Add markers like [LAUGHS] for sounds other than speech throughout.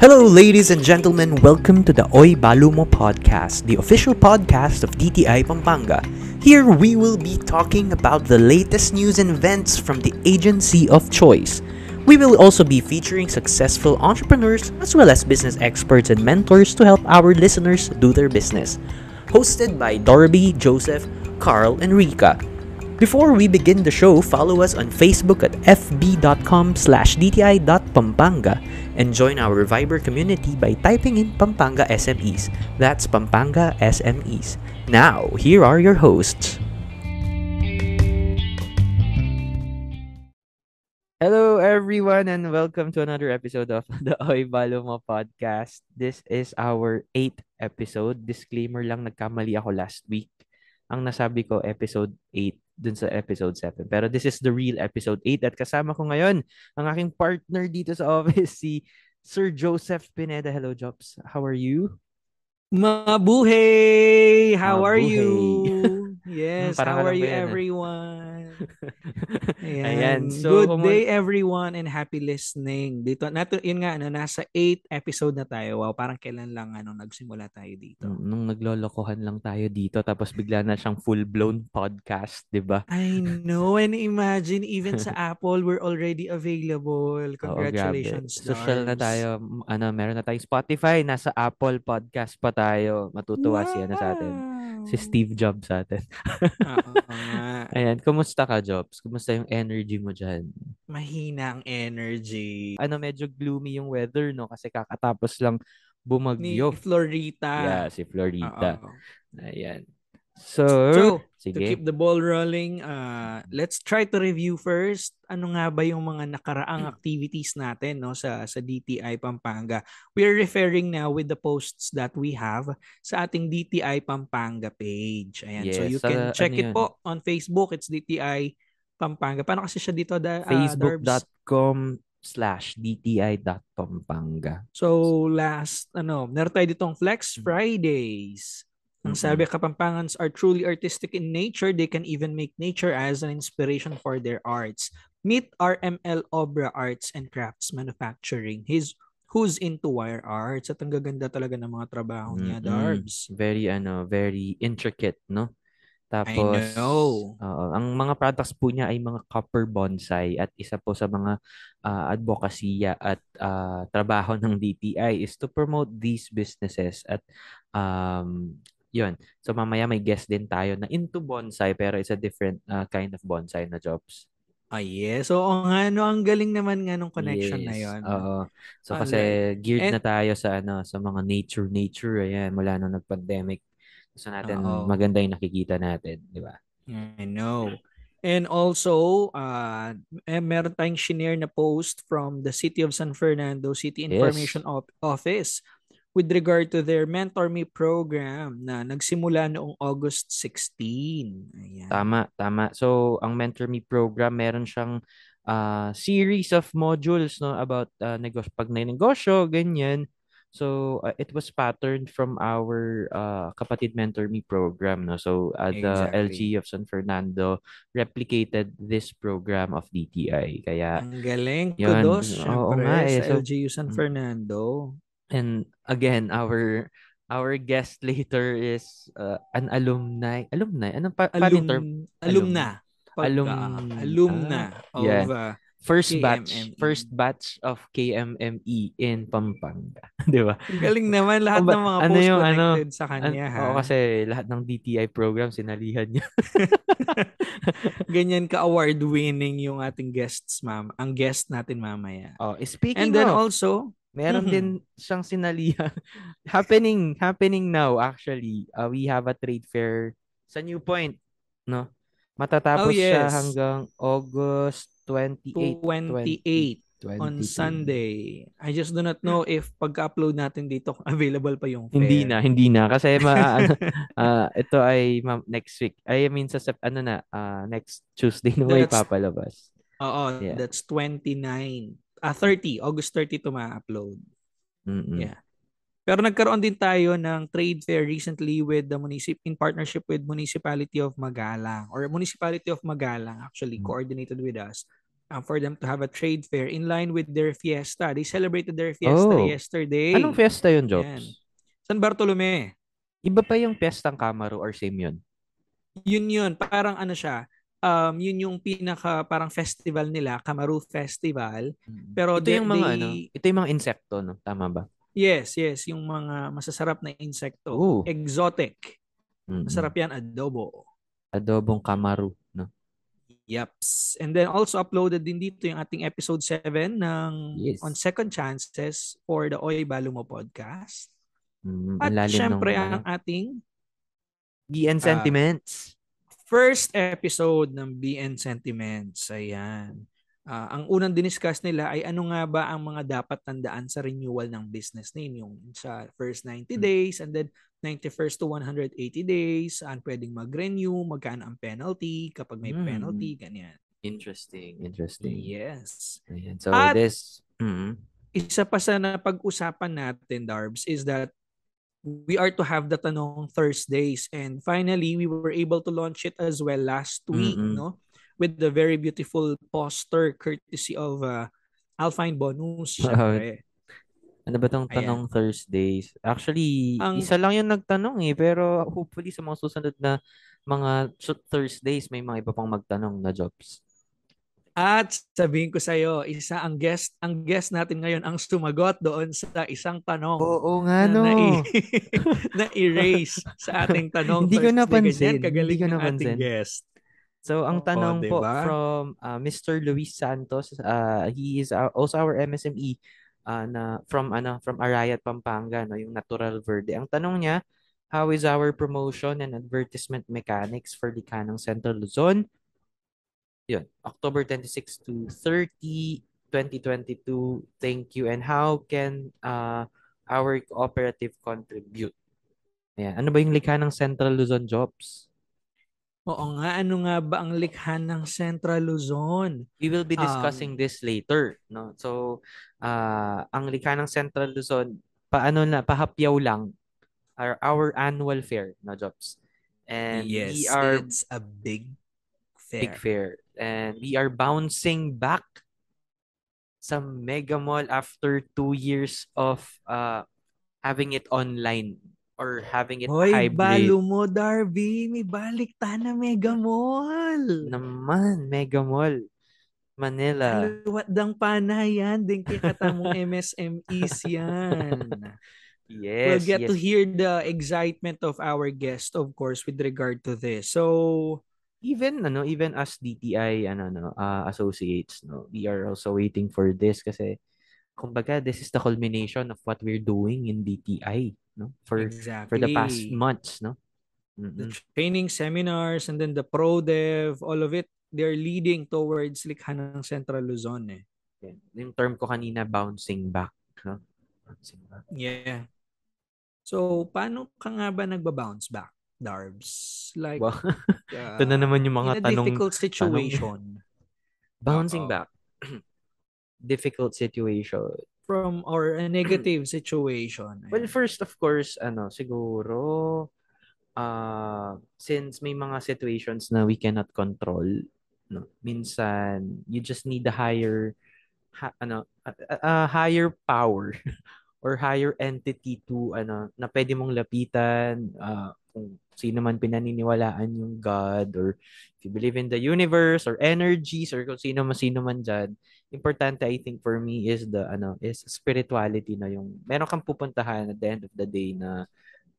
Hello, ladies and gentlemen. Welcome to the Oi Balumo podcast, the official podcast of DTI Pampanga. Here we will be talking about the latest news and events from the agency of choice. We will also be featuring successful entrepreneurs as well as business experts and mentors to help our listeners do their business. Hosted by Dorby, Joseph, Carl, and Rika. Before we begin the show, follow us on Facebook at fb.com slash dti.pampanga and join our Viber community by typing in Pampanga SMEs. That's Pampanga SMEs. Now, here are your hosts. Hello everyone and welcome to another episode of [LAUGHS] the Oy podcast. This is our 8th episode. Disclaimer lang, nagkamali ako last week. Ang nasabi ko, episode 8 dun sa episode 7. Pero this is the real episode 8 at kasama ko ngayon ang aking partner dito sa office, [LAUGHS] si Sir Joseph Pineda. Hello, Jobs. How are you? Mabuhay! How are Mabuhay. you? Yes, Parang how are you ah. everyone? [LAUGHS] Ayan. Ayan, so Good day everyone and happy listening. Dito nato yun nga ano nasa 8th episode na tayo. Wow, parang kailan lang ano nagsimula tayo dito. Nung- Nung naglolokohan lang tayo dito tapos bigla na siyang full-blown podcast, di ba? I know and imagine even sa [LAUGHS] Apple we're already available. Oo. Congratulations. Social na tayo. Ano, meron na tayong Spotify. Nasa Apple Podcast pa tayo. Matutuwa siya na sa atin. Si Wow. Steve Jobs sa atin. Oo [LAUGHS] nga. Ayan, kumusta ka, Jobs? Kumusta yung energy mo dyan? Mahina ang energy. Ano, medyo gloomy yung weather, no? Kasi kakatapos lang Ni bumagyo. Florita. Yeah, si Florita. Oo. Ayan. So, So, to sige. keep the ball rolling, uh, let's try to review first ano nga ba yung mga nakaraang activities natin no sa sa DTI Pampanga. We are referring now with the posts that we have sa ating DTI Pampanga page. Ayan. so Yes, you sa can check ano it yun? po on Facebook. It's DTI Pampanga. Paano kasi siya dito da, ah, Darbs? Facebook.com slash dti.pampanga. So last ano, meron tayo ditong Flex Mm. Fridays. Ang sabi Kapampangans are truly artistic in nature. They can even make nature as an inspiration for their arts. Meet RML Obra Arts and Crafts Manufacturing. He's who's into wire arts at ang gaganda talaga ng mga trabaho niya, Mm-mm. Darbs. Very, ano, very intricate, no? Tapos, I know. oo, ang mga products po niya ay mga copper bonsai at isa po sa mga ah, advokasya at ah, trabaho ng DTI is to promote these businesses at um, yun. So mamaya may guest din tayo na into bonsai pero it's a different ah, kind of bonsai na jobs. Ah, yes. So, oo nga, no, ang galing naman nga nung connection na Yes, yon. Oo. So kasi geared And- na tayo sa ano sa mga nature nature ayan mula nung nag-pandemic. Gusto natin Oo. maganda yung nakikita natin, di ba? I know. And also, uh, eh, meron tayong shinare na post from the City of San Fernando City Yes. Information Op- Office with regard to their Mentor Me program na nagsimula noong August 16. Ayan. Tama, tama. So, ang Mentor Me program, meron siyang ah, series of modules no about uh, negosyo pag negosyo, ganyan. So, uh, it was patterned from our uh, Kapatid Mentor Me program, no. So, uh, the Exactly. LG of San Fernando replicated this program of DTI. Kaya Ang galing. Yun. Kudos, Oo syempre, nga eh. sa So, LGU San mm. Fernando. And again, our our guest later is uh, an alumni. Alumni? Anong pa, yung term? Alum, alumna. Pagka, Alum- alumna ah, of yeah. uh, First batch. KMME. First batch of KMME in Pampanga. [LAUGHS] Di ba? Galing naman lahat O ba- ng mga ano posts yung ano, connected sa An- kanya ha. Oo, kasi lahat ng DTI program, sinalihan niya. [LAUGHS] [LAUGHS] Ganyan ka-award winning yung ating guests, ma'am. Ang guest natin mamaya. oh, speaking And then of, also, meron Mhm. din siyang sinalihan. happening, happening now actually. Uh, we have a trade fair sa New Point, no? Matatapos Oh, siya yes. hanggang August 28, 28 on 2022. Sunday. I just do not know if pagka-upload natin dito [LAUGHS] available pa yung fair. Hindi na, hindi na kasi ma [LAUGHS] ah, ito ay ma- next week. I mean sa Sep- ano na, ah, next Tuesday na [LAUGHS] may papalabas. Oo, Yeah. that's 29. Ah, 30. August 30 to ma-upload. Mm-mm. Yeah. Pero nagkaroon din tayo ng trade fair recently with the municip in partnership with Municipality of Magalang or Municipality of Magalang actually Mm. coordinated with us uh, for them to have a trade fair in line with their fiesta. They celebrated their fiesta Oh. yesterday. Anong fiesta yun, Yan. Jobs? San Bartolome. Iba pa yung piyestang Camaro or same yun? Yun yun. Parang ano siya. Um, yun yung pinaka parang festival nila, Kamaru Festival. Pero ito they- yung mga they- ano, ito yung mga insekto, no? Tama ba? Yes, yes. Yung mga masasarap na insekto. Oo. Exotic. Mm-mm. Masarap yan, adobo. Adobong Camaro? Yaps. And then also uploaded din dito yung ating episode 7 ng Yes. On Second Chances for the Oy Balumo podcast. Mm, At syempre ng, ang ating BN ah, Sentiments. first episode ng BN Sentiments. Ayan. Ah, ang unang diniscuss nila ay ano nga ba ang mga dapat tandaan sa renewal ng business name. Yung sa first 90 Hmm. days and then 91st to 180 days. Saan pwedeng mag-renew, magkano ang penalty kapag may Hmm. penalty, ganyan. Interesting, interesting. Yes. Ayan. So At- this, mm, isa pa sa napag-usapan natin, Darbs, is that we are to have the Tanong Thursdays. And finally, we were able to launch it as well last week, Mm-mm. no? With the very beautiful poster courtesy of uh, Alpine Bonus. [LAUGHS] syempre. Ano ba tong Ayan. tanong Thursdays? Actually, Ang- isa lang yung nagtanong eh, pero hopefully sa mga susunod na mga Thursdays, may mga iba pang magtanong na jobs. At sabihin ko sa iyo, isa ang guest, ang guest natin ngayon ang sumagot doon sa isang tanong. Oo nga, na, no. [LAUGHS] na, i- na-erase sa ating tanong. Hindi ko napansin. Ganyan kagaling Hindi ko napansin. ating guest. So, ang Oo, tanong po diba? from uh, Mr. Luis Santos, uh, he is our- also our MSME uh, na from ano from Arayat, Pampanga, no, yung Natural Verde. Ang tanong niya, how is our promotion and advertisement mechanics for the Canang Central Luzon? Yun, October 26 to 30, 2022. Thank you. And how can uh, our cooperative contribute? Ayan. Ano ba yung likha ng Central Luzon Jobs? Oo nga, ano nga ba ang likha ng Central Luzon? We will be Um, discussing this later, no? So, ah ang likha ng Central Luzon, paano na, pahapyaw lang, our, our annual fair, no, Jobs? And we are it's a big big fair. And we are bouncing back sa Mega Mall after two years of uh, having it online or having it Hoy, hybrid. balo mo, Darby. May balik ta na Mega Mall. Naman, Mega Mall. Manila. Kaluwat dang panayan. Din kay katamong MSMEs [LAUGHS] yan. Yes, we'll get yes. to hear the excitement of our guest, of course, with regard to this. So, even ano even as DTI ano no uh, associates no we are also waiting for this kasi kumbaga this is the culmination of what we're doing in DTI no for exactly. for the past months no the Mm-mm. training seminars and then the pro dev, all of it, they're leading towards likha ng Central Luzon eh. Yan. yung term ko kanina bouncing back no bouncing back Yeah. So, paano ka nga ba nagba-bounce back, Darbs? Like, wow uh, [LAUGHS] ito na naman yung mga in a tanong difficult situation bouncing Oo. back [CLEARS THROAT] difficult situation from or a negative [CLEARS THROAT] situation. Well, first of course, ano, siguro uh since may mga situations na we cannot control, no. Minsan you just need a higher ha, ano, a, a- higher power [LAUGHS] or higher entity to ano na pwede mong lapitan uh, kung sino man pinaniniwalaan yung God or if you believe in the universe or energies or kung sino man sino man dyan importante I think for me is the ano is spirituality na yung meron kang pupuntahan at the end of the day na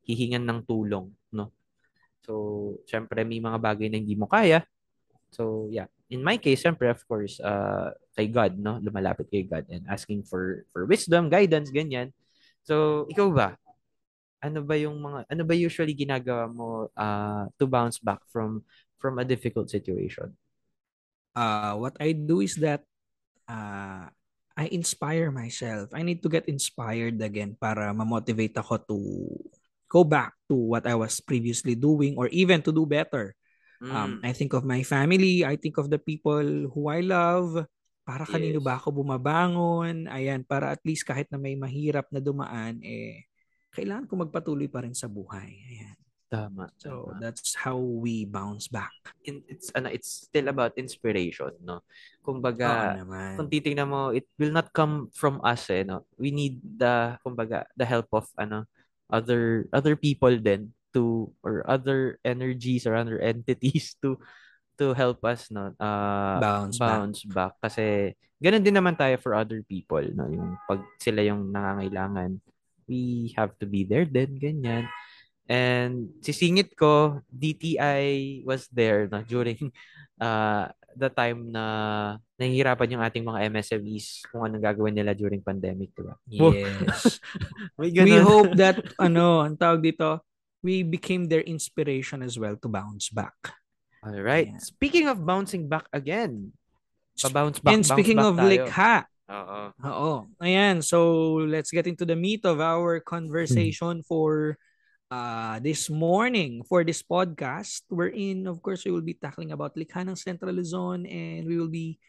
hihingan ng tulong no? So syempre may mga bagay na hindi mo kaya. So yeah. In my case syempre of course uh kay God no? Lumalapit kay God and asking for for wisdom guidance ganyan. So ikaw ba? Ano ba yung mga ano ba usually ginagawa mo uh to bounce back from from a difficult situation? Uh, what I do is that uh, I inspire myself. I need to get inspired again para ma-motivate ako to go back to what I was previously doing or even to do better. Um, Mm. I think of my family. I think of the people who I love. Para kanino Yes. ba ako bumabangon? Ayan, para at least kahit na may mahirap na dumaan, eh, kailangan ko magpatuloy pa rin sa buhay. Ayan. Tama. So tama. that's how we bounce back. In, it's ano, it's still about inspiration, no? Kumbaga, naman. kung titingnan mo, it will not come from us, eh, no? We need the, kumbaga, the help of, ano, other, other people then to, or other energies or other entities [LAUGHS] to, to help us, no? Uh, Bounce back. bounce back. Kasi, ganun din naman tayo for other people, no? Yung pag sila yung nangangailangan, we have to be there din, ganyan. And sisingit ko, DTI was there no, during uh, the time na nahihirapan yung ating mga MSMEs kung anong gagawin nila during pandemic, di ba? Yes. [LAUGHS] We hope that ano, ang tawag dito, we became their inspiration as well to bounce back. All right. Yeah. Speaking of bouncing back again, pa-bounce back, And speaking back of tayo. likha, Oo. Oo. Ayan. So, let's get into the meat of our conversation for uh, this morning for this podcast. Wherein, of course, we will be tackling about Likha ng Central Luzon and we will be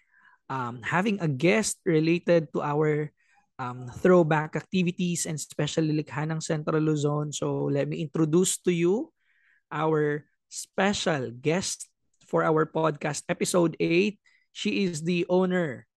um, having a guest related to our um, throwback activities and especially Likha ng Central Luzon. So, let me introduce to you our special guest for our podcast, episode 8. She is the owner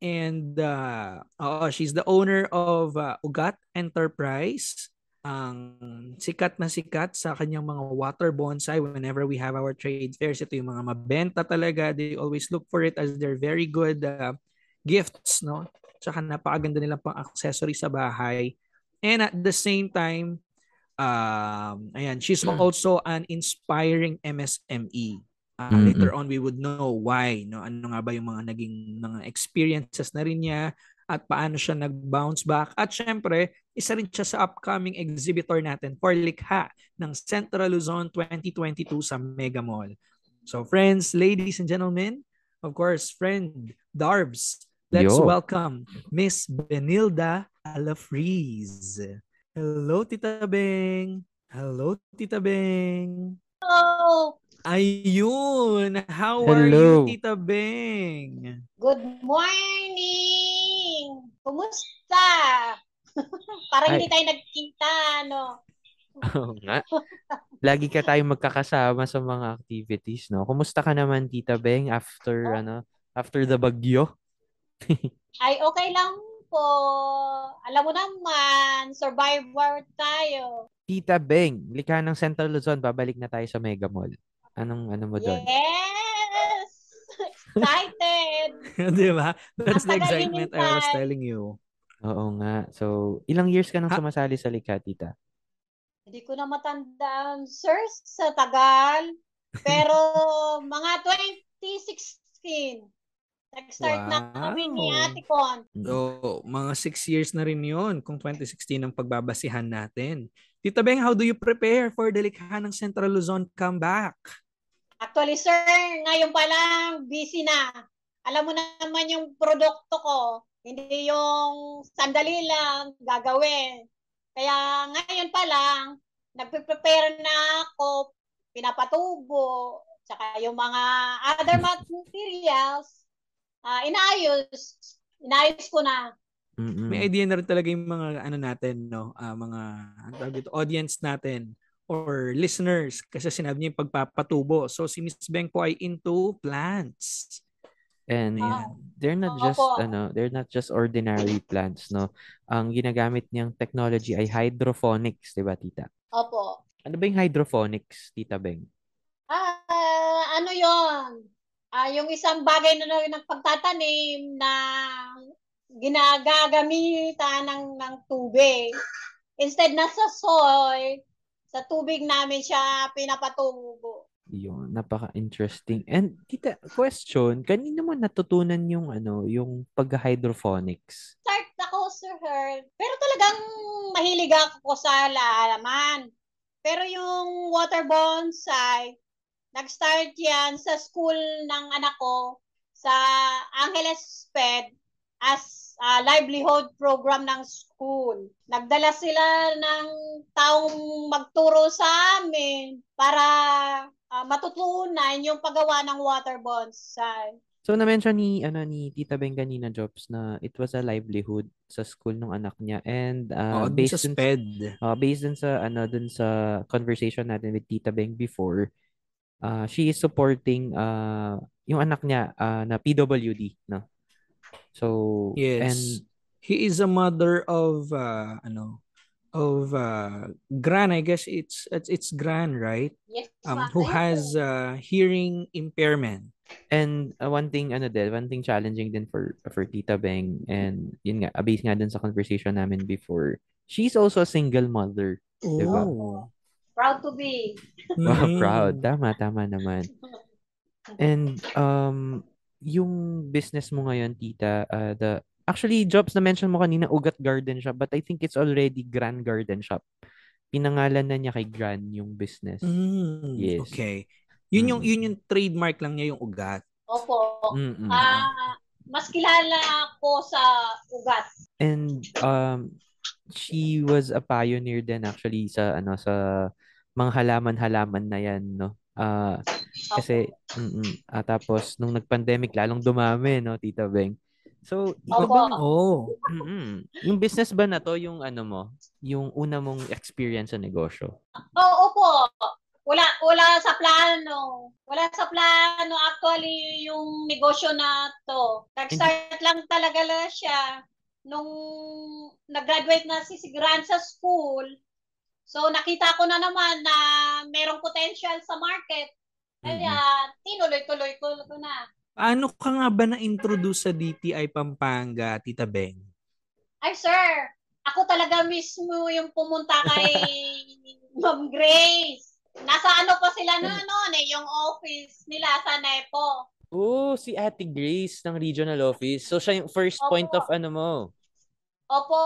and uh, oo, she's the owner of uh, Ugat Enterprise. Ang sikat na sikat sa kanyang mga water bonsai whenever we have our trade fairs. Ito yung mga mabenta talaga. They always look for it as they're very good uh, gifts, no? Tsaka napakaganda nilang pang accessory sa bahay. And at the same time, um, ayan, she's also an inspiring MSME. Uh, Mm-mm. Later on, we would know why. No? Ano nga ba yung mga naging mga experiences na rin niya at paano siya nag-bounce back. At syempre, isa rin siya sa upcoming exhibitor natin for Likha ng Central Luzon 2022 sa Mega Mall. So friends, ladies and gentlemen, of course, friend Darbs, let's Yo. welcome Miss Benilda Alafriz. Hello, Tita Beng. Hello, Tita Beng. Hello. Ayun. How are you, Hello. Tita Beng? Good morning. Kumusta? [LAUGHS] Parang Ay. hindi tayo nagkita, no? Oo nga. Lagi ka tayong magkakasama sa mga activities, no? Kumusta ka naman, Tita Beng, after, Oh. ano, after the bagyo? [LAUGHS] Ay, okay lang po. Alam mo naman, survivor tayo. Tita Beng, likha ng Central Luzon, babalik na tayo sa Mega Mall. Anong, ano mo doon? Yes! Excited! [LAUGHS] Di ba? That's the excitement I was telling you. Oo nga. So, ilang years ka nang Ha? sumasali sa likha, Tita? Hindi ko na matandaan, sir, sa tagal. Pero [LAUGHS] mga 2016, nag-start na kami ni Wow. Ate Con. Mm. So, mga six years na rin yon kung 2016 ang pagbabasihan natin. Tita Beng, how do you prepare for the likha ng Central Luzon comeback? Actually, sir, ngayon pa lang, busy na. Alam mo naman yung produkto ko, hindi yung sandali lang gagawin. Kaya ngayon pa lang, nagpe-prepare na ako, pinapatubo, tsaka yung mga other materials, ah, inaayos. Inaayos ko na. Mm-mm. May idea na rin talaga yung mga ano natin, no? Ah, mga ano dito, audience natin or listeners kasi sinabi niya yung pagpapatubo. So si Miss Beng po ay into plants. And Ayan. they're not just po. ano, they're not just ordinary plants, no. Ang ginagamit niyang technology ay hydroponics, 'di ba, Tita? Opo. Ano ba yung hydroponics, Tita Beng? Ah, ano yon? Ah, yung isang bagay na na- ng pagtatanim na ginagagamitan ng ng tubig. Instead na sa soil, sa tubig namin siya pinapatubo. Yun, napaka-interesting. And tita, question, kanino mo natutunan yung ano, yung pag-hydroponics? Start ako, Sir Herb. Pero talagang mahilig ako sa laman. Pero yung water bonsai, nag-start yan sa school ng anak ko sa Angeles Sped as a livelihood program ng school. Nagdala sila ng taong magturo sa amin para ah, matutunan yung paggawa ng water bonsai. So na-mention ni ano ni Tita Beng kanina Jobs na it was a livelihood sa school ng anak niya and uh, dun based sa dun, SPED. uh, based dun sa ano dun sa conversation natin with Tita Beng before uh, she is supporting uh, yung anak niya uh, na PWD no. So Yes. and He is a mother of uh, ano of uh, Gran, I guess it's it's, it's Gran, right? Yes, Um, who has uh, hearing impairment. And uh, one thing ano din, one thing challenging din for for Tita Beng and yun nga, based nga din sa conversation namin before, she's also a single mother. Diba? Oh. Proud to be. Wow, Mhm. [LAUGHS] proud. Tama, tama naman. And um yung business mo ngayon, Tita, uh, the actually jobs na mention mo kanina, Ugat Garden Shop, but I think it's already Grand Garden Shop. Pinangalan na niya kay Gran yung business. Mm, Yes. Okay. Yun yung Mm. yun yung trademark lang niya yung ugat. Opo. Mm-mm. Ah, mas kilala ko sa ugat. And um she was a pioneer din actually sa ano sa mga halaman-halaman na yan, no. Ah, kasi mm ah, tapos nung nag-pandemic lalong dumami, no, Tita Beng. So, Opo. bang Oh. mm yung business ba na to yung ano mo, yung una mong experience sa negosyo? Oo, opo. Wala wala sa plano. Wala sa plano actually yung negosyo na to. Nag-start lang talaga lang siya nung nag-graduate na si Sigran sa school. So nakita ko na naman na merong potential sa market. Kaya tinuloy-tuloy ko, ko na. Paano ka nga ba na-introduce sa DTI Pampanga, Tita Beng? Ay sir, ako talaga mismo yung pumunta kay [LAUGHS] Ma'am Grace. Nasa ano pa sila noon, noon eh, yung office nila sa Nepo. Oh, si Ate Grace ng regional office. So, siya yung first Opo. point of ano mo. Opo.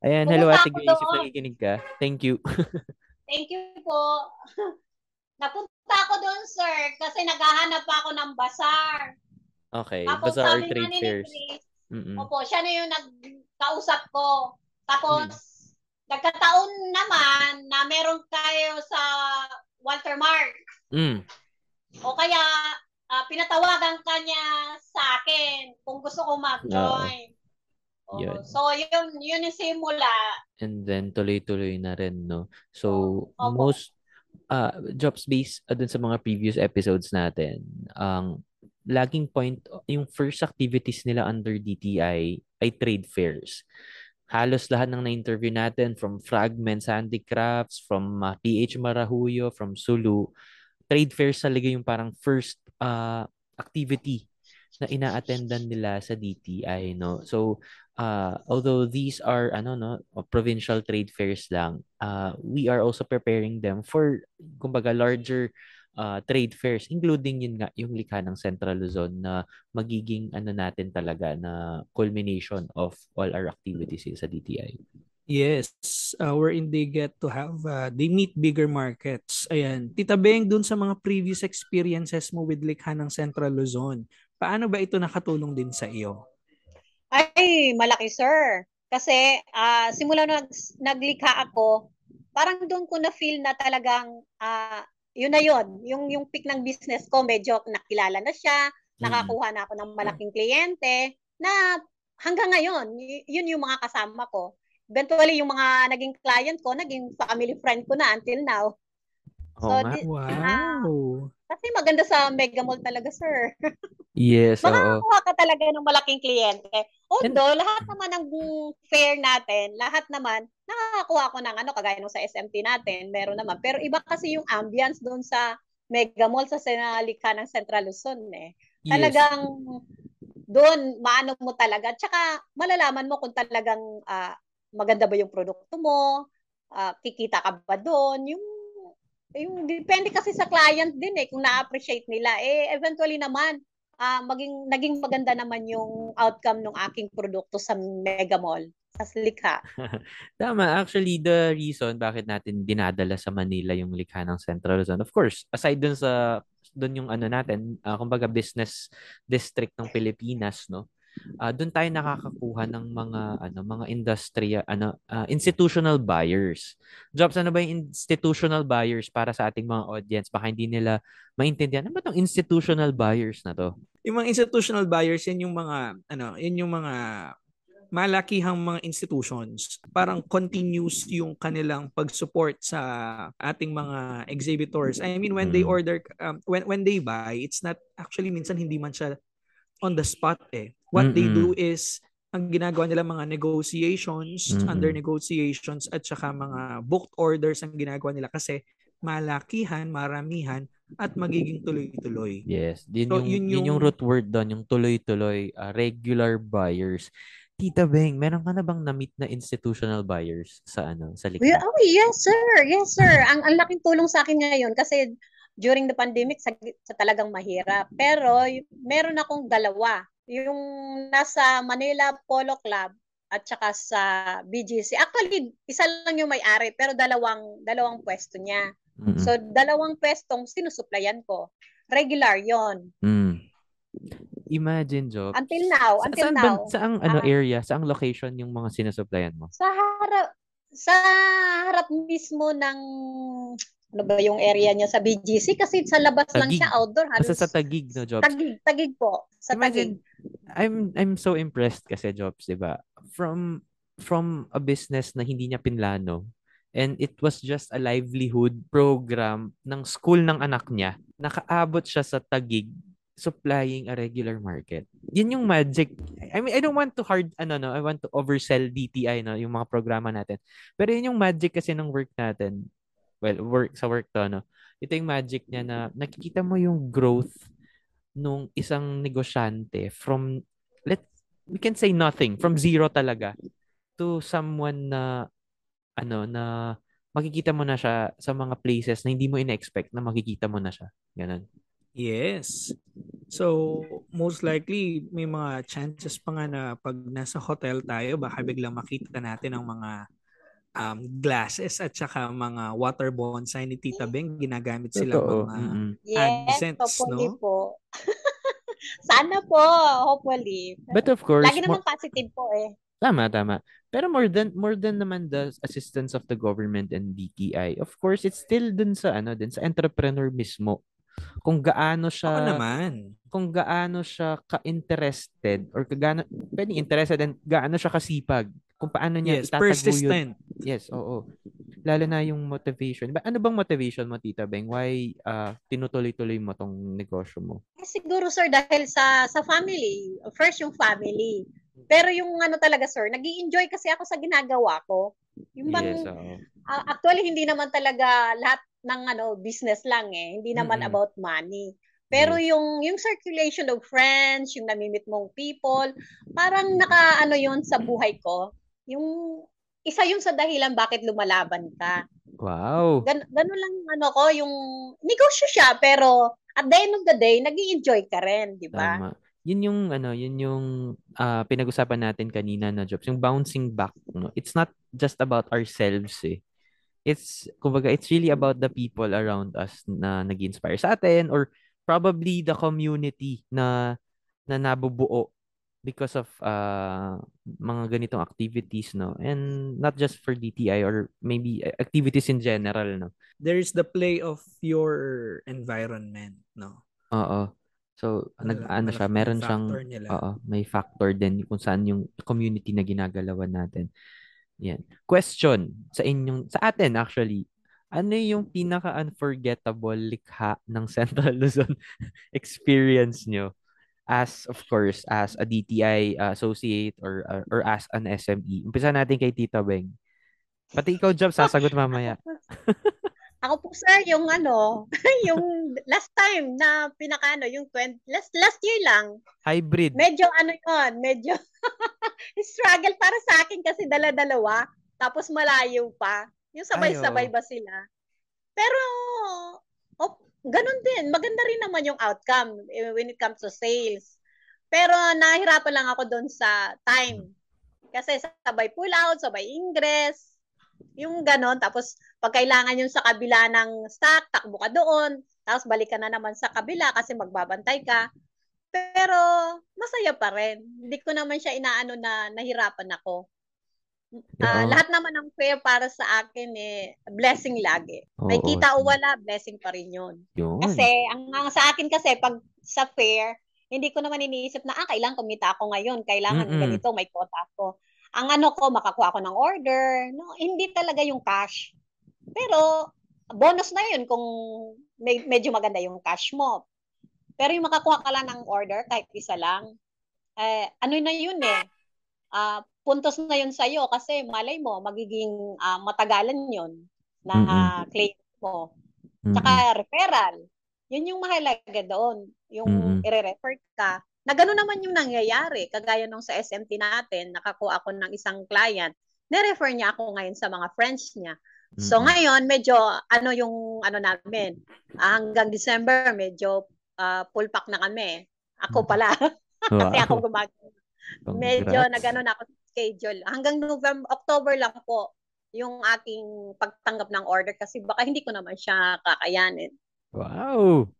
Ayan, hello Ate Grace, if nakikinig ka. Thank you. [LAUGHS] Thank you po. [LAUGHS] Napunta ako doon, sir, kasi naghahanap pa ako ng bazaar. Okay, Tapos bazaar or trade fairs. Mm-mm. Opo, siya na yung nagkausap ko. Tapos, nagkataon naman na meron kayo sa Walter Mark. Mm. O kaya, ah, pinatawagan ka niya sa akin kung gusto ko mag-join. Yun. So, yun, yun yung simula. And then tuloy-tuloy na rin, no? So, Opo. most uh, jobs based uh, dun sa mga previous episodes natin, ang laging point, yung first activities nila under DTI ay trade fairs. Halos lahat ng na-interview natin from Fragments Handicrafts, from uh, PH Marahuyo, from Sulu, trade fairs talaga yung parang first uh, activity na ina-attendan nila sa DTI, no? So, uh, although these are ano no provincial trade fairs lang uh, we are also preparing them for kumbaga larger uh, trade fairs including yun nga yung likha ng Central Luzon na magiging ano natin talaga na culmination of all our activities sa DTI. Yes, uh, wherein they get to have, uh, they meet bigger markets. Ayan. Tita Beng, dun sa mga previous experiences mo with Likha ng Central Luzon, paano ba ito nakatulong din sa iyo? Ay, malaki sir. Kasi ah simula nung nag- naglikha ako, parang doon ko na feel na talagang ah yun na yun. Yung, yung peak ng business ko, medyo nakilala na siya, nakakuha na ako ng malaking kliyente, na hanggang ngayon, y- yun yung mga kasama ko. Eventually, yung mga naging client ko, naging family friend ko na until now. So, nga. di- Wow. Kasi maganda sa Mega Mall talaga, sir. Yes, oo. Makakakuha ka talaga ng malaking kliyente. Although, lahat naman ng fair natin, lahat naman, nakakakuha ko ng ano, kagaya nung sa SMT natin, meron naman. Pero iba kasi yung ambience doon sa Mega Mall sa sinalika ng Central Luzon eh. Yes. Talagang doon, maano mo talaga. Tsaka malalaman mo kung talagang ah, maganda ba yung produkto mo, ah, kikita ka ba doon, yung yung depende kasi sa client din eh kung na-appreciate nila eh eventually naman ah maging naging maganda naman yung outcome ng aking produkto sa Mega Mall sa Likha. [LAUGHS] Tama. Actually, the reason bakit natin dinadala sa Manila yung likha ng Central Luzon, of course, aside dun sa, dun yung ano natin, ah, kumbaga business district ng Pilipinas, no? Uh, doon tayo nakakakuha ng mga ano mga industriya ano uh, institutional buyers. Jobs ano ba yung institutional buyers para sa ating mga audience? Baka hindi nila maintindihan. Ano ba tong institutional buyers na to? Yung mga institutional buyers, yan yung mga ano, yan yung mga malakihang mga institutions, parang continuous yung kanilang pag-support sa ating mga exhibitors. I mean, when they mm. order, um, when, when they buy, it's not, actually, minsan hindi man siya on the spot eh. What Mm-mm. they do is, ang ginagawa nila mga negotiations, Mm-mm. under negotiations, at saka mga booked orders ang ginagawa nila kasi malakihan, maramihan, at magiging tuloy-tuloy. Yes, yun, so, yung, yun, yung, yun yung root word doon, yung tuloy-tuloy, uh, regular buyers. Tita Beng, meron ka na bang na-meet na institutional buyers sa ano, sa likod? Oh, yes sir. Yes sir. ang ang laking tulong sa akin ngayon kasi during the pandemic sa, sa talagang mahirap. Pero meron akong dalawa. Yung nasa Manila Polo Club at saka sa BGC. Actually, isa lang yung may-ari pero dalawang dalawang pwesto niya. Mm-hmm. So dalawang pwestong sinusuplayan ko. Regular 'yon. Mm. Imagine, Job. Until now, until saan now. Ba, saang ano uh, area, saang location yung mga sinusupplyan mo? Sa harap, sa harap mismo ng ano ba yung area niya sa BGC kasi sa labas tagig. lang siya outdoor halos Basta sa Tagig no Jobs Tagig Tagig po sa Imagine, Tagig I'm I'm so impressed kasi Jobs 'di ba from from a business na hindi niya pinlano and it was just a livelihood program ng school ng anak niya nakaabot siya sa Tagig supplying a regular market. Yun yung magic. I mean, I don't want to hard, ano, no, I want to oversell DTI, no, yung mga programa natin. Pero yun yung magic kasi ng work natin. Well, work, sa work to, no. Ito yung magic niya na nakikita mo yung growth nung isang negosyante from, let we can say nothing, from zero talaga to someone na, ano, na makikita mo na siya sa mga places na hindi mo ina-expect na makikita mo na siya. Ganun. Yes. So, most likely, may mga chances pa nga na pag nasa hotel tayo, baka biglang makita natin ang mga um, glasses at saka mga water bonsai ni Tita Beng. Ginagamit sila Totoo. mga mm-hmm. yes, hopefully no? po. [LAUGHS] Sana po, hopefully. But of course, Lagi naman more... positive po eh. Tama, tama. Pero more than more than naman the assistance of the government and DTI, of course, it's still dun sa ano, din sa entrepreneur mismo kung gaano siya Oo naman. Kung gaano siya ka-interested or kagaano pwedeng interested and gaano siya kasipag kung paano niya yes, persistent. Yes, oo. Lalo na yung motivation. Ba, ano bang motivation mo, Tita Beng? Why uh, tinutuloy-tuloy mo tong negosyo mo? Eh, siguro, sir, dahil sa sa family. First, yung family. Pero yung ano talaga, sir, nag enjoy kasi ako sa ginagawa ko. Yung bang, yes, uh, actually, hindi naman talaga lahat ng ano business lang eh. Hindi naman mm-hmm. about money. Pero yung yung circulation of friends, yung namimit mong people, parang naka ano yon sa buhay ko. Yung isa yung sa dahilan bakit lumalaban ka. Wow. Gan ganun lang ano ko, yung negosyo siya pero at the end of the day, nag enjoy ka rin, di ba? Tama. Yun yung ano, yun yung uh, pinag-usapan natin kanina na jobs, yung bouncing back, no. It's not just about ourselves eh it's kumbaga it's really about the people around us na nag-inspire sa atin or probably the community na na nabubuo because of uh, mga ganitong activities no? And not just for DTI or maybe activities in general no? There is the play of your environment no? Oo. So nag ano siya meron siyang oo may factor din kung saan yung community na ginagalawan natin. Yan. Question sa inyong, sa atin actually, ano yung pinaka-unforgettable likha ng Central [LAUGHS] Luzon experience nyo? As, of course, as a DTI associate or, or, or as an SME. Umpisa natin kay Tita Beng. Pati ikaw, Job, sasagot [LAUGHS] mamaya. [LAUGHS] Ako po sir, yung ano, [LAUGHS] yung last time na pinakano, yung 20, last last year lang. Hybrid. Medyo ano yon, medyo struggle para sa akin kasi dala-dalawa, tapos malayo pa. Yung sabay-sabay ba sila? Pero oh, ganun din, maganda rin naman yung outcome eh, when it comes to sales. Pero nahirapan lang ako doon sa time. Kasi sabay pull out, sabay ingress, yung ganon, tapos pag kailangan yung sa kabila ng stock, takbo ka doon, tapos balik ka na naman sa kabila kasi magbabantay ka. Pero masaya pa rin. Hindi ko naman siya inaano na nahirapan ako. Ah, Oo. lahat naman ng fair para sa akin eh blessing lagi. May Oo, kita o wala, blessing pa rin 'yun. Yun. Kasi ang, ang sa akin kasi pag sa fair, hindi ko naman iniisip na ah kailangan kumita ako ngayon, kailangan Mm-mm. ganito may quota ako. Ang ano ko makakuha ako ng order, no, hindi talaga yung cash. Pero bonus na 'yun kung may, medyo maganda yung cash mo. Pero yung makakuha ka lang ng order kahit isa lang, eh ano na 'yun eh. Ah, puntos na 'yun sa iyo kasi malay mo magiging ah, matagalan 'yon na Mm-mm. claim mo. Tsaka referral. Yun yung mahalaga doon. Yung Mm-mm. ire-refer ka. Na gano'n naman yung nangyayari. Kagaya nung sa SMT natin, nakakuha ako ng isang client. Nirefer niya ako ngayon sa mga friends niya. So Mm-mm. ngayon, medyo ano yung ano namin, ah, hanggang December, medyo ah, full pack na kami. Ako pala. [LAUGHS] Kasi Wow. ako gumagawa. Medyo nagano na ako sa schedule. Hanggang November, October lang po yung aking pagtanggap ng order kasi baka hindi ko naman siya kakayanin. Wow!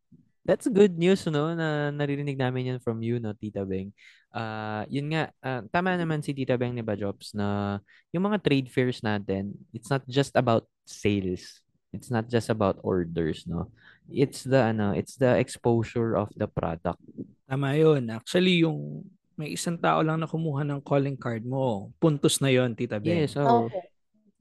That's good news, no? Na naririnig namin yan from you, no, Tita Beng. Ah, yun nga, ah, tama naman si Tita Beng ni Bajobs na yung mga trade fairs natin, it's not just about sales. It's not just about orders, no? It's the ano, it's the exposure of the product. Tama yun. Actually, yung may isang tao lang na kumuha ng calling card mo, puntos na yon Tita Beng. Yes, oh. Opo.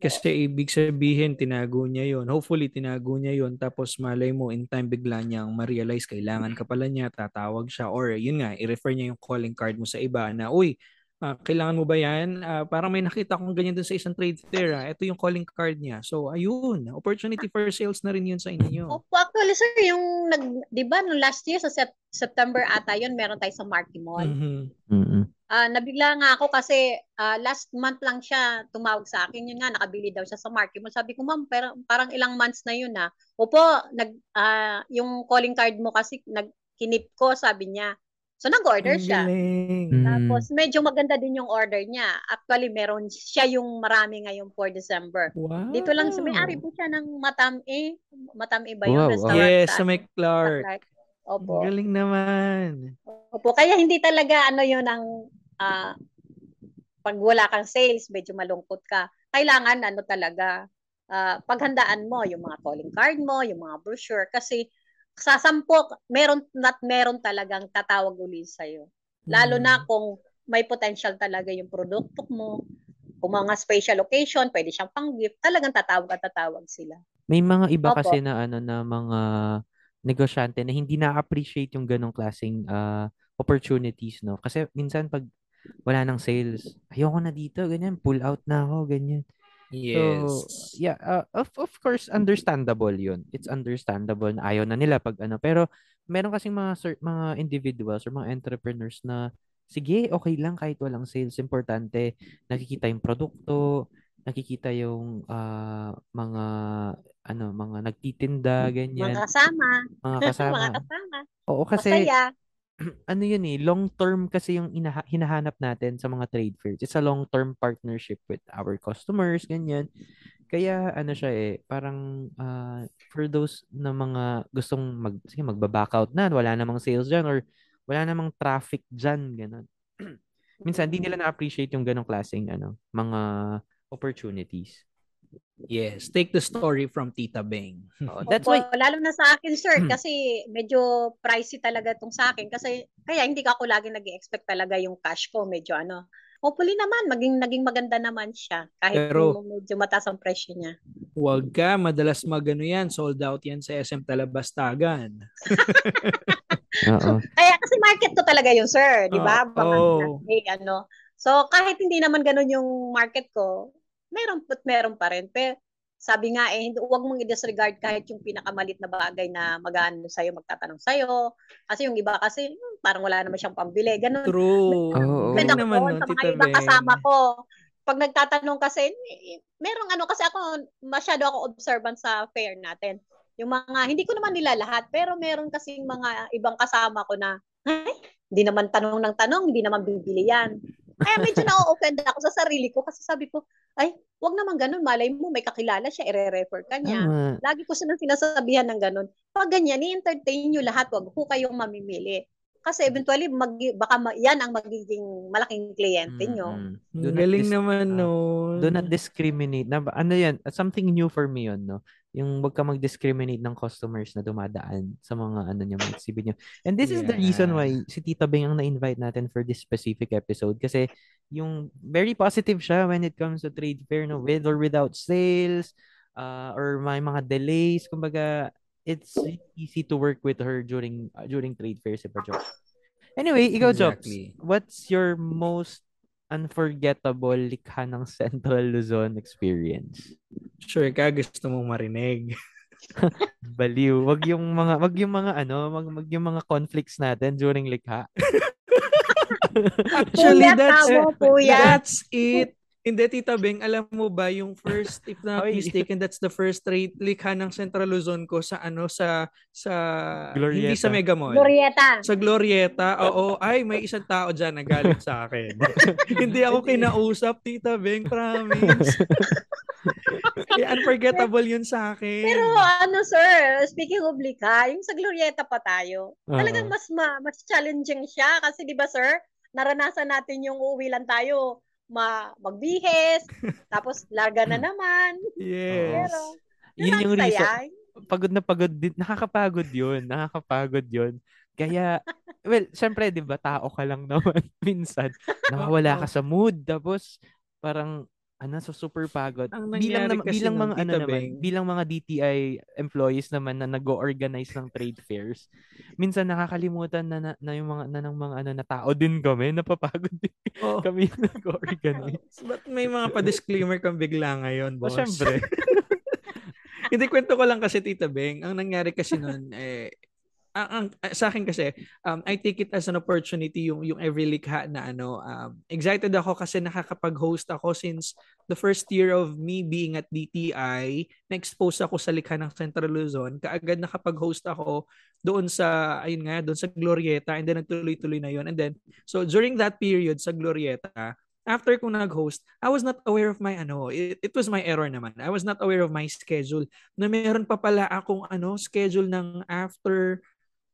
Kasi ibig sabihin, tinago niya yon Hopefully, tinago niya yon Tapos malay mo, in time bigla niyang ma-realize kailangan ka pala niya, tatawag siya. Or yun nga, i-refer niya yung calling card mo sa iba na, uy, ah, kailangan mo ba yan? Ah, parang may nakita akong ganyan dun sa isang trade fair. Ah. Ito yung calling card niya. So, ayun. Opportunity for sales na rin yun sa inyo. Opo, actually sir, yung nag, 'di ba no last year sa Sep- September ata 'yun, meron tayo sa Marky Mall. Mhm. Mm-mm. Ah, nabigla nga ako kasi ah, last month lang siya tumawag sa akin. Yun nga nakabili daw siya sa Marky Mall. Sabi ko, "Ma'am, pero parang ilang months na 'yun ah." Opo, nag ah, yung calling card mo kasi nagkinip ko, sabi niya. So nag-order siya. Mm. Tapos medyo maganda din yung order niya. Actually, meron siya yung marami ngayon for December. Wow. Dito lang sa may-ari po siya ng Matam-E. Matam-E ba yung Wow, restaurant? Yes, sa sa may Clark. Clark. Opo. galing naman. Opo. Kaya hindi talaga ano yun ang ah, pag wala kang sales, medyo malungkot ka. Kailangan ano talaga, ah, paghandaan mo yung mga calling card mo, yung mga brochure. Kasi sa sampo, meron at meron talagang tatawag uli sa'yo. Lalo na kung may potential talaga yung produkto mo. Kung mga special occasion, pwede siyang pang-gift, talagang tatawag at tatawag sila. May mga iba Opo. kasi na ano na mga negosyante na hindi na-appreciate yung ganong klaseng ah, opportunities, no? Kasi minsan pag wala nang sales, ayoko na dito, ganyan, pull out na ako, ganyan. Yes. So, yeah, uh, of of course understandable 'yun. It's understandable na ayaw na nila pag ano, pero meron kasing mga mga individuals or mga entrepreneurs na sige, okay lang kahit walang sales, importante nakikita yung produkto, nakikita yung ah, mga ano, mga nagtitinda, ganyan, Mga kasama, mga [LAUGHS] mga kasama. kasama, Oo, kasi masaya. [CLEARS THROAT] ano yun eh, long term kasi yung inaha- hinahanap natin sa mga trade fairs. It's a long term partnership with our customers, ganyan. Kaya ano siya eh, parang ah, for those na mga gustong mag, sige, magba-back out na, wala namang sales dyan or wala namang traffic dyan, ganun. [CLEARS THROAT] Minsan, di nila na-appreciate yung ganong klaseng ano, mga opportunities. Yes. Take the story from Tita Beng. [LAUGHS] Oo, that's Opo, why, lalo na sa akin, sir, kasi medyo pricey talaga itong sa akin. Kasi, kaya hindi ka ako lagi nag expect talaga yung cash ko. Medyo ano, hopefully naman, maging, naging maganda naman siya. Kahit Pero- medyo mataas ang presyo niya. Huwag ka, madalas magano yan. Sold out yan sa SM Talabastagan. [LAUGHS] oo. Kaya kasi market ko talaga yun, sir. Di ba? Oo. Baka eh, ano. So, kahit hindi naman ganun yung market ko, meron at meron pa rin. Pero, sabi nga eh, hindi, huwag mong i-disregard kahit yung pinakamalit na bagay na mag-ano sa'yo, magtatanong sa'yo. Kasi yung iba kasi, hmm, parang wala naman siyang pambili. Ganun. True. Oo. Depende naman nun, sa mga ibang kasama ko. Pag nagtatanong kasi, eh, merong ano, kasi ako, masyado ako observant sa fair natin. Yung mga, hindi ko naman nila lahat, pero meron kasing mga ibang kasama ko na, ay, hindi naman tanong ng tanong, hindi naman bibili yan. Kaya medyo na-offend ako sa sarili ko kasi sabi ko, ay, wag naman ganun, malay mo, may kakilala siya, ire-refer ka niya. Tama. Lagi ko silang sinasabihan ng ganun. Pag ganyan, i-entertain nyo lahat, wag ho kayong mamimili. Kasi eventually, mag, baka ma, yan ang magiging malaking kliyente nyo. Not galing dis- naman ah, nun. Do not discriminate. Na, ano yan? Something new for me yun, no? Yung wag ka mag-discriminate ng customers na dumadaan sa mga ano niyo, mga exhibit niyo. And this is the reason Yeah. why si Tita Beng ang na-invite natin for this specific episode kasi yung very positive siya when it comes to trade fair, no? With or without sales, uh, or may mga delays. Kumbaga, it's easy to work with her during uh, during trade fairs. Iba, Jobs. Anyway, ikaw, Jobs, Exactly. what's your most unforgettable likha ng Central Luzon experience? Sure ka, gusto mong marinig. [LAUGHS] Baliw. Wag yung mga wag yung mga ano, wag, wag yung mga conflicts natin during likha. Actually, that's, puyat. that's it. Hindi, Tita Beng, alam mo ba, yung first, if not Oy. mistaken, that's the first rate likha ng Central Luzon ko sa ano, sa, sa, Glorieta. hindi sa Mega Mall. Glorieta. Sa Glorieta, oo, ay, may isang tao dyan na galit sa akin. [LAUGHS] hindi ako kinausap, Tita Beng, promise. Kaya [LAUGHS] unforgettable yun sa akin. Pero ano sir, speaking of lika, yung sa Glorieta pa tayo, Oo. talagang mas ma, mas challenging siya kasi 'di ba sir, naranasan natin yung uuwi lang tayo, ma magbihes, [LAUGHS] tapos larga na naman. yes. Pero Yun yung reason. Pagod na pagod din. Nakakapagod yun. Nakakapagod yun. Kaya, [LAUGHS] well, syempre, di ba, tao ka lang [LAUGHS] naman minsan. Nakawala ka sa mood. Tapos, parang, ano, so super pagod. Ang bilang, kasi bilang mga, ano naman, bilang mga DTI employees naman na nag-organize ng trade fairs, minsan nakakalimutan na, na, na yung mga, na ng mga, ano, na tao din kami. Napapagod din Oh. kami [LAUGHS] yung nag-organize. Ba't may mga pa-disclaimer kang bigla ngayon, O, boss? syempre. [LAUGHS] Hindi, kwento ko lang kasi, Tita Beng. Ang nangyari kasi nun, eh, ang, ang, sa akin kasi, um, I take it as an opportunity yung, yung every likha na ano, um, excited ako kasi nakakapag-host ako since the first year of me being at DTI, na-expose ako sa likha ng Central Luzon, kaagad nakapag-host ako doon sa, ayun nga, doon sa Glorieta, and then nagtuloy-tuloy na yun. And then, so during that period sa Glorieta, after kong nag-host, I was not aware of my ano, it, it was my error naman. I was not aware of my schedule na meron pa pala akong ano, schedule ng after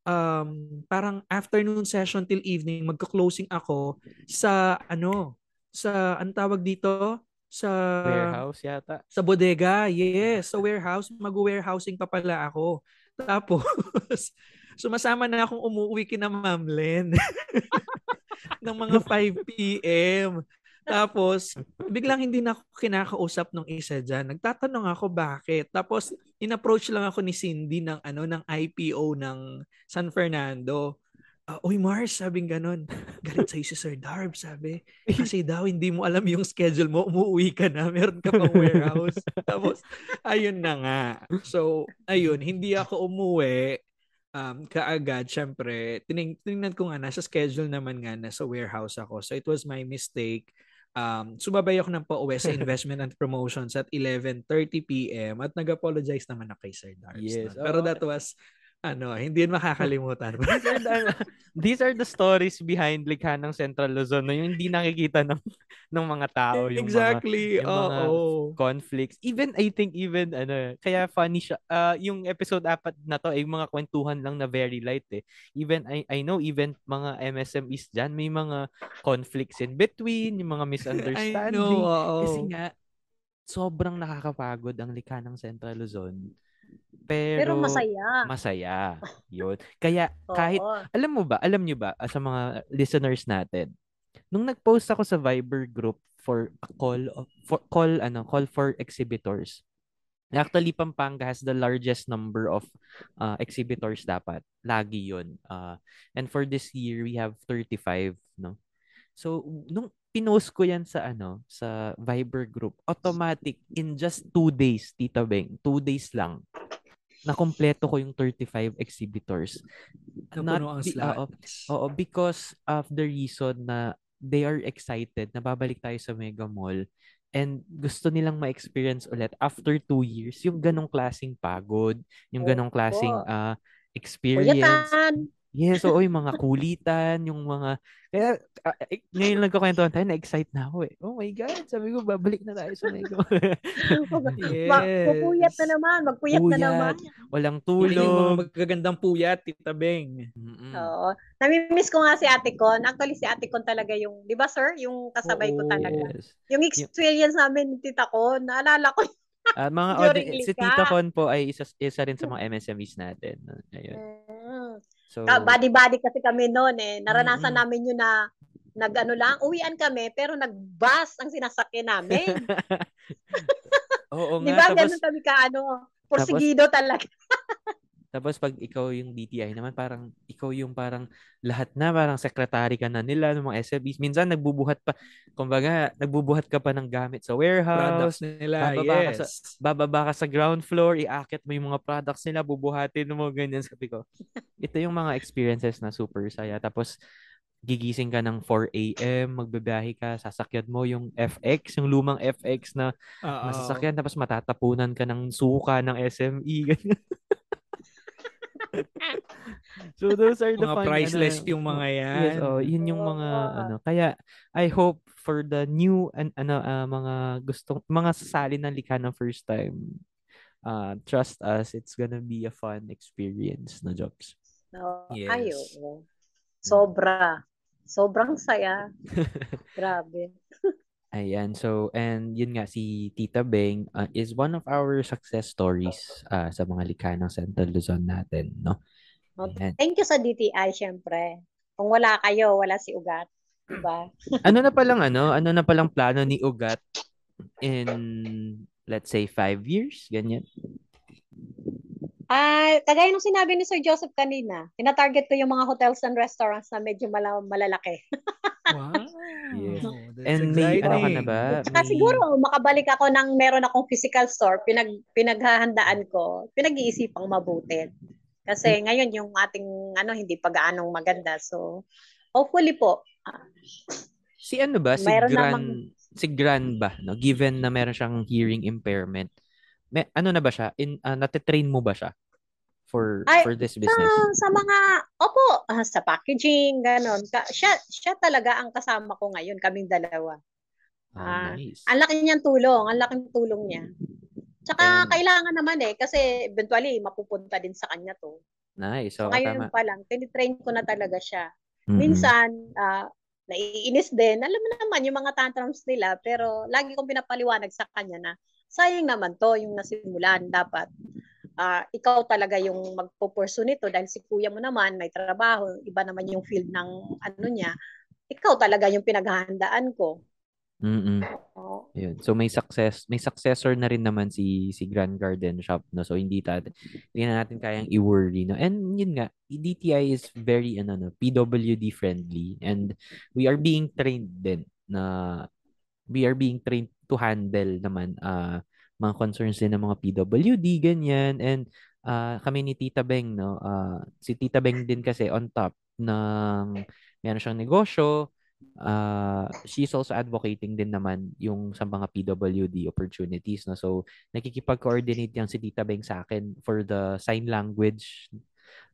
um parang afternoon session till evening magko-closing ako sa ano, sa ang tawag dito sa Warehouse yata. sa bodega, yes. Sa warehouse, mag-warehousing pa pala ako. Tapos, [LAUGHS] sumasama na akong umuwi kina Ma'am Len [LAUGHS] ng mga 5 p.m. Tapos, biglang hindi na ako kinakausap nung isa dyan. Nagtatanong ako bakit. Tapos, in-approach lang ako ni Cindy ng, ano, ng IPO ng San Fernando. Ah, Uy, Mars, sabing ganun. [LAUGHS] Galit sa'yo si Sir Darb, sabi. Kasi daw, hindi mo alam yung schedule mo. Umuwi ka na. Meron ka pang warehouse. [LAUGHS] Tapos, ayun na nga. So, ayun, hindi ako umuwi um, kaagad, syempre, tining, tinignan ko nga, nasa schedule naman nga, nasa warehouse ako. So, it was my mistake. Um, sumabay ako ng pauwi sa investment and promotions at 11.30pm at nag-apologize naman ako kay Sir Darbs. Yes? Pero oo. that was, ano, hindi yun makakalimutan. [LAUGHS] these are the, these are the stories behind likha ng Central Luzon na yung hindi nakikita ng ng mga tao yung exactly. mga, yung mga conflicts even I think even ano kaya funny siya ah, yung episode apat na to ay mga kwentuhan lang na very light eh even I I know even mga MSMEs diyan may mga conflicts in between yung mga [LAUGHS] I misunderstanding know, oo. kasi nga sobrang nakakapagod ang likha ng Central Luzon pero, Pero masaya. masaya yun kaya kahit alam mo ba, alam nyo ba, ah, sa mga listeners natin, nung nag-post ako sa Viber group for a call of, for call ano, call for exhibitors. Actually, Pampanga has the largest number of uh, exhibitors dapat. Lagi 'yun. Uh, and for this year, we have 35, no? So, nung pinost ko yan sa ano, sa Viber group, automatic in just two days, Tita Beng, two days lang, nakompleto ko yung 35 exhibitors. Napuno ang be- slot. oo, Oo, because of the reason na they are excited na babalik tayo sa Mega Mall and gusto nilang ma-experience ulit after two years yung ganong klasing pagod, yung ganong klasing Opo. ah, experience. Puyatan. Yes, oo, yung mga kulitan, yung mga... Kaya, uh, ngayon nagkakwentuhan tayo, na-excite na ako eh. Oh my God, sabi ko, babalik na tayo sa Mego. yes. [LAUGHS] Pupuyat na naman, magpuyat Puyat, na naman. Walang tulog. Yung mga magagandang puyat, Tita Beng. Mm-mm. Oo. Namimiss ko nga si Ate Con. Actually, si Ate Con talaga yung, di ba sir, yung kasabay Oo, ko talaga. Yes. Yung experience namin ni Tita Con, naalala ko Uh, mga [LAUGHS] audi- si Tita Con po ay isa, isa rin sa mga MSMEs natin. Ayun. So, body-body kasi kami noon eh. Naranasan mm-hmm. namin yun na nag-ano lang, uwian kami, pero nag-bus ang sinasakyan namin. [LAUGHS] Oo nga. Di ba, tapos, ganun kami ka, ano, porsigido talaga. [LAUGHS] Tapos pag ikaw yung DTI naman, parang ikaw yung parang lahat na, parang secretary ka na nila ng mga SMEs. Minsan nagbubuhat pa, kumbaga, nagbubuhat ka pa ng gamit sa warehouse. Products nila, bababa yes. Ka sa, bababa ka sa ground floor, iaakit mo yung mga products nila, bubuhatin mo, ganyan. Sabi ko, ito yung mga experiences na super saya. Tapos, gigising ka ng 4 a.m., magbabiyahe ka, sasakyan mo yung FX, yung lumang FX na Uh-oh. masasakyan, tapos matatapunan ka ng suka ng SME. [LAUGHS] So those are the mga fun, priceless ano, yung mga yan. Yes, oh, yun yung mga ano. Kaya I hope for the new and ano uh, mga gustong mga sasali ng likha ng first time. Uh, trust us, it's gonna be a fun experience na jobs. No, yes. ayo. Sobra. Sobrang saya. [LAUGHS] Grabe. Ayan. So, and yun nga, si Tita Beng uh, is one of our success stories uh, sa mga likha ng Central Luzon natin, no? Ayan. Thank you sa DTI, syempre. Kung wala kayo, wala si Ugat. Diba? [LAUGHS] ano na palang ano? Ano na palang plano ni Ugat in, let's say, five years? Ganyan? Ah, uh, kagaya nung sinabi ni Sir Joseph kanina, tina-target ko yung mga hotels and restaurants na medyo mal- malalaki. [LAUGHS] wow. Yes. And may ano ka na ba? Saka may... siguro makabalik ako ng meron akong physical store, pinag pinaghahandaan ko, pinag-iisipang mabuti. Kasi hmm. ngayon yung ating ano hindi pa gaanong maganda. So hopefully po. Uh, si ano ba? Si Gran namang... si Gran ba, no? Given na meron siyang hearing impairment may, ano na ba siya? In, uh, natitrain mo ba siya for Ay, for this business? Sa, sa mga, opo, uh, sa packaging, ganon. Ka, siya, siya talaga ang kasama ko ngayon, kaming dalawa. Ah, uh, nice. Ang laki niyang tulong, ang laking tulong niya. Tsaka And, kailangan naman eh, kasi eventually mapupunta din sa kanya to. Nice. So, so ngayon tama. pa lang, tinitrain ko na talaga siya. Mm-hmm. Minsan, uh, naiinis din. Alam mo naman, yung mga tantrums nila, pero lagi kong pinapaliwanag sa kanya na sayang naman to yung nasimulan. Dapat uh, ikaw talaga yung magpo-pursue nito dahil si kuya mo naman may trabaho, iba naman yung field ng ano niya. Ikaw talaga yung pinaghahandaan ko. Mm. Oh. Yun. So may success, may successor na rin naman si si Grand Garden Shop no. So hindi natin hindi na natin kayang i-worry no. And yun nga, DTI is very ano no, PWD friendly and we are being trained din na we are being trained to handle naman uh, mga concerns din ng mga PWD, ganyan. And uh, kami ni Tita Beng, no? Uh, si Tita Beng din kasi on top ng meron siyang negosyo. Uh, she's also advocating din naman yung sa mga PWD opportunities. No? So, nakikipag-coordinate yan si Tita Beng sa akin for the sign language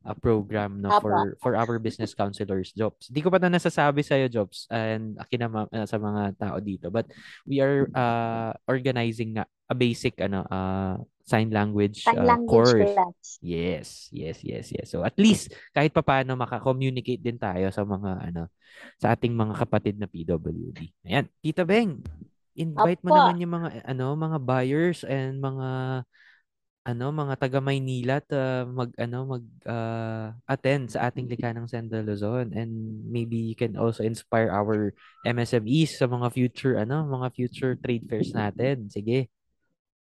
a program no for for our business counselors jobs. Hindi ko pa na nasasabi sa iyo jobs and akin na uh, sa mga tao dito but we are uh, organizing nga a basic ano uh, sign language, sign uh, language course. Class. Yes, yes, yes, yes. So at least kahit papaano maka-communicate din tayo sa mga ano sa ating mga kapatid na PWD. Ayan, Tita Beng, invite Opo. mo naman yung mga ano mga buyers and mga ano mga taga Maynila ta mag ano mag uh, attend sa ating likha ng Senda Luzon. And maybe you can also inspire our MSMEs sa mga future ano mga future trade fairs natin. Sige.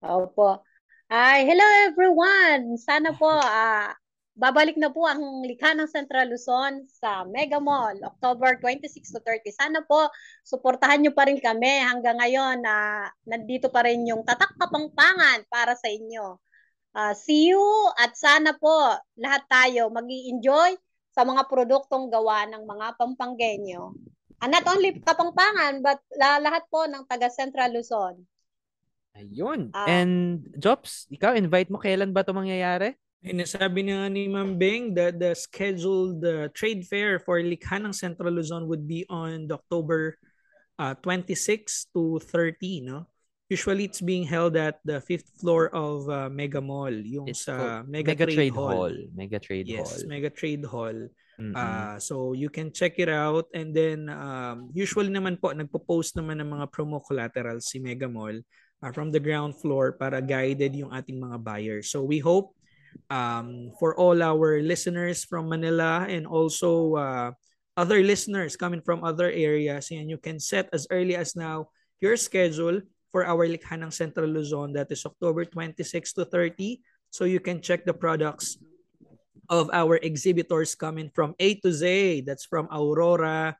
Opo. Ay hello everyone! Sana po uh, [LAUGHS] babalik na po ang likha ng Central Luzon sa Mega Mall October 26 to 30 sana po suportahan niyo pa rin kami hanggang ngayon na uh, nandito pa rin yung tatak kapangpangan para sa inyo Uh, see you at sana po lahat tayo mag enjoy sa mga produktong gawa ng mga Pampanggenyo. And not only Kapampangan, but lahat po ng taga Central Luzon. Ayun. Uh, And Jobs, ikaw invite mo kailan ba 'to mangyayari? Inasabi na nga ni Ma'am Beng that the scheduled uh, trade fair for Likha ng Central Luzon would be on October uh, 26 to 30, no? Usually it's being held at the fifth floor of uh, Mega Mall, yung It's sa Mega, Mega Trade, Trade Hall. Hall. Mega Trade Yes, Hall. Mega Trade Hall. Mm-mm. Uh, so you can check it out and then um, usually naman po nagpo-post naman ng mga promo collaterals si Mega Mall uh, from the ground floor para guided yung ating mga buyers. So we hope um, for all our listeners from Manila and also uh, other listeners coming from other areas and you can set as early as now your schedule for our Likha ng Central Luzon that is October 26 to 30 so you can check the products of our exhibitors coming from A to Z. That's from Aurora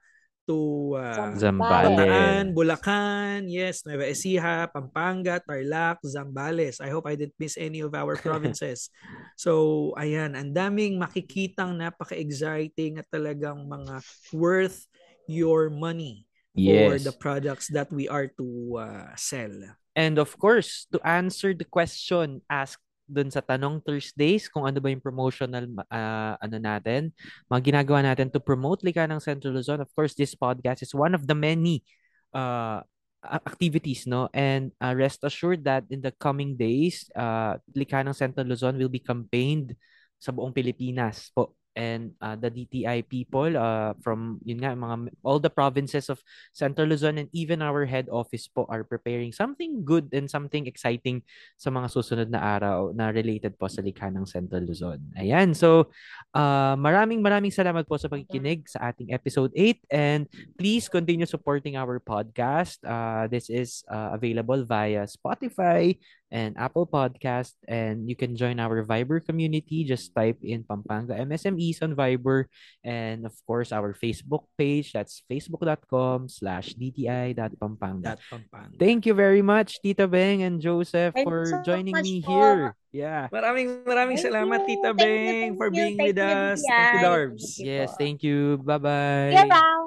to uh, Zambales. Bataan, Bulacan, yes, Nueva Ecija, Pampanga, Tarlac, Zambales. I hope I didn't miss any of our [LAUGHS] provinces. so, ayan, ang daming makikitang napaka-exciting at talagang mga worth your money for Yes. the products that we are to uh, sell. And of course, to answer the question asked dun sa Tanong Thursdays, kung ano ba yung promotional uh, ano natin, mga ginagawa natin to promote Lika ng Central Luzon. Of course, this podcast is one of the many uh, activities, no? And uh, rest assured that in the coming days, uh, Lika ng Central Luzon will be campaigned sa buong Pilipinas po. And uh, the DTI people uh, from, yun nga, mga, all the provinces of Central Luzon and even our head office po are preparing something good and something exciting sa mga susunod na araw na related po sa likha ng Central Luzon. Ayan. So, uh, maraming maraming salamat po sa pakikinig sa ating episode 8 and please continue supporting our podcast. Uh, this is uh, available via Spotify and Apple Podcast and you can join our Viber community. Just type in Pampanga MSMEs on Viber and of course our Facebook page. That's facebook.com slash dti.pampanga. Pampanga. Thank you very much, Tita Beng and Joseph, Thank you for so joining much me po. here. Yeah. Maraming maraming Thank salamat you. Tita Thank you, Beng thank for you, being thank with you, us. Thank you, Darbs. Thank you Yes, thank you. Bye-bye. Goodbye.